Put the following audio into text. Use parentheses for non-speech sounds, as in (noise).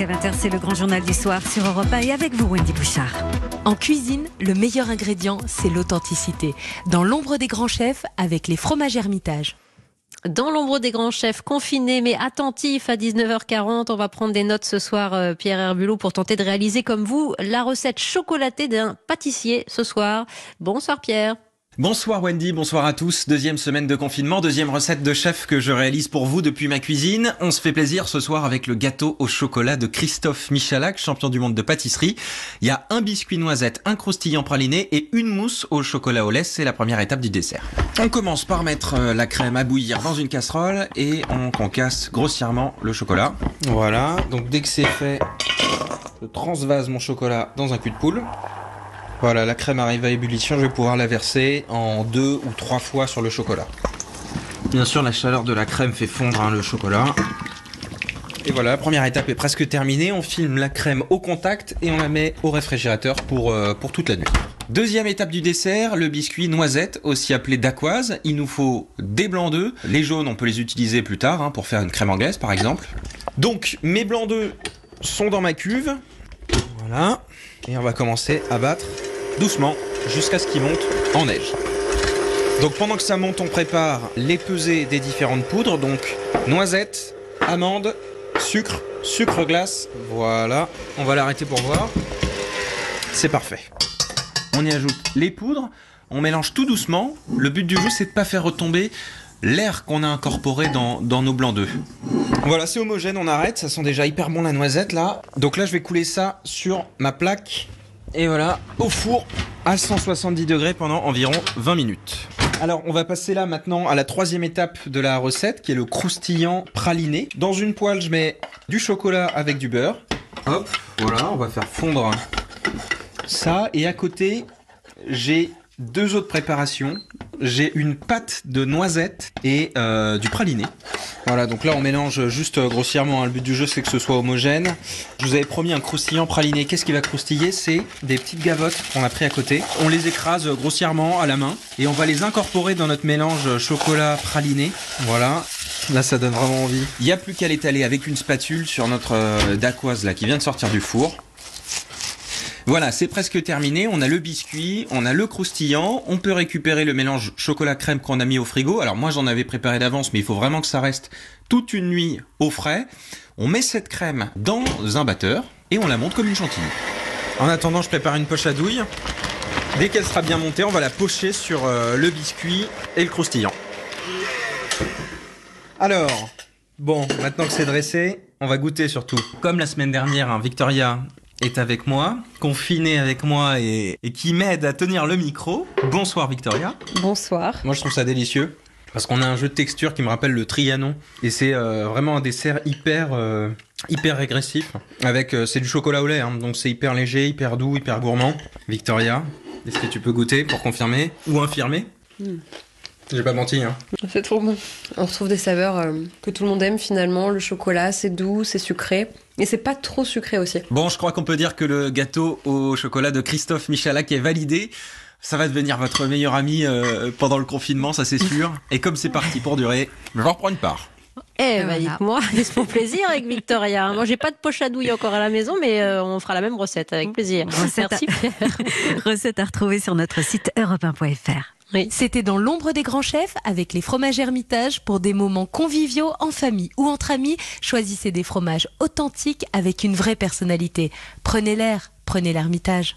jusqu'à 20h, c'est le grand journal du soir sur Europe 1 et avec vous, Wendy Bouchard. En cuisine, le meilleur ingrédient, c'est l'authenticité. Dans l'ombre des grands chefs, avec les fromages Hermitage. Dans l'ombre des grands chefs confinés mais attentifs à 19h40, on va prendre des notes ce soir, euh, Pierre Herbulot, pour tenter de réaliser comme vous la recette chocolatée d'un pâtissier ce soir. Bonsoir Pierre. Bonsoir Wendy, bonsoir à tous. Deuxième semaine de confinement, deuxième recette de chef que je réalise pour vous depuis ma cuisine. On se fait plaisir ce soir avec le gâteau au chocolat de Christophe Michalak, champion du monde de pâtisserie. Il y a un biscuit noisette, un croustillant praliné et une mousse au chocolat au lait. C'est la première étape du dessert. On commence par mettre euh, la crème à bouillir dans une casserole et on concasse grossièrement le chocolat. Voilà, donc dès que c'est fait, je transvase mon chocolat dans un cul de poule. Voilà, la crème arrive à ébullition, je vais pouvoir la verser en deux ou trois fois sur le chocolat. Bien sûr, la chaleur de la crème fait fondre hein, le chocolat. Et voilà, la première étape est presque terminée. On filme la crème au contact et on la met au réfrigérateur pour, euh, toute la nuit. Deuxième étape du dessert, le biscuit noisette, aussi appelé dacquoise. Il nous faut des blancs d'œufs. Les jaunes, on peut les utiliser plus tard hein, pour faire une crème anglaise par exemple. Donc, mes blancs d'œufs sont dans ma cuve. Voilà. Et on va commencer à battre doucement jusqu'à ce qu'il monte en neige. Donc pendant que ça monte, on prépare les pesées des différentes poudres. Donc noisettes, amandes, sucre, sucre glace. Voilà. On va l'arrêter pour voir. C'est parfait. On y ajoute les poudres. On mélange tout doucement. Le but du jeu, c'est de pas faire retomber l'air qu'on a incorporé dans, dans nos blancs d'œufs. Voilà, c'est homogène, on arrête. Ça sent déjà hyper bon la noisette là. Donc là, je vais couler ça sur ma plaque. Et voilà, au four à 170 degrés pendant environ 20 minutes. Alors, on va passer là maintenant à la troisième étape de la recette, qui est le croustillant praliné. Dans une poêle, je mets du chocolat avec du beurre. Hop, voilà, on va faire fondre ça. Et à côté, j'ai deux autres préparations. J'ai une pâte de noisettes et euh, du praliné. Voilà, donc là on mélange juste euh, grossièrement. hein. Le but du jeu c'est que ce soit homogène. Je vous avais promis un croustillant praliné. Qu'est-ce qui va croustiller? C'est des petites gavottes qu'on a pris à côté. On les écrase euh, grossièrement à la main et on va les incorporer dans notre mélange chocolat praliné. Voilà. Là, ça donne vraiment envie. Il n'y a plus qu'à l'étaler avec une spatule sur notre euh, dacquoise là qui vient de sortir du four. Voilà, c'est presque terminé. On a le biscuit, on a le croustillant. On peut récupérer le mélange chocolat-crème qu'on a mis au frigo. Alors moi, j'en avais préparé d'avance, mais il faut vraiment que ça reste toute une nuit au frais. On met cette crème dans un batteur et on la monte comme une chantilly. En attendant, je prépare une poche à douille. Dès qu'elle sera bien montée, on va la pocher sur euh, le biscuit et le croustillant. Alors, bon, maintenant que c'est dressé, on va goûter surtout. Comme la semaine dernière, hein, Victoria est avec moi, confinée avec moi et, et qui m'aide à tenir le micro. Bonsoir Victoria. Bonsoir. Moi je trouve ça délicieux. Parce qu'on a un jeu de texture qui me rappelle le Trianon. Et c'est euh, vraiment un dessert hyper, euh, hyper régressif. Avec, euh, c'est du chocolat au lait, hein, donc c'est hyper léger, hyper doux, hyper gourmand. Victoria, est-ce que tu peux goûter pour confirmer ou infirmer? J'ai pas menti, hein. C'est trop bon. On retrouve des saveurs euh, que tout le monde aime finalement. Le chocolat, c'est doux, c'est sucré. Et c'est pas trop sucré aussi. Bon, je crois qu'on peut dire que le gâteau au chocolat de Christophe Michalak est validé. Ça va devenir votre meilleur ami euh, pendant le confinement, ça c'est sûr. Et comme c'est parti pour durer, je vais en reprendre une part. Eh ben, Voilà. dites-moi, (laughs) c'est pour plaisir avec Victoria? Moi, j'ai pas de poche à douille encore à la maison, mais euh, on fera la même recette avec plaisir. Recette à- Merci Pierre. (laughs) Recette à retrouver sur notre site europe1.fr. C'était dans l'ombre des grands chefs avec les fromages Hermitage pour des moments conviviaux en famille ou entre amis. Choisissez des fromages authentiques avec une vraie personnalité. Prenez l'air, prenez l'Hermitage.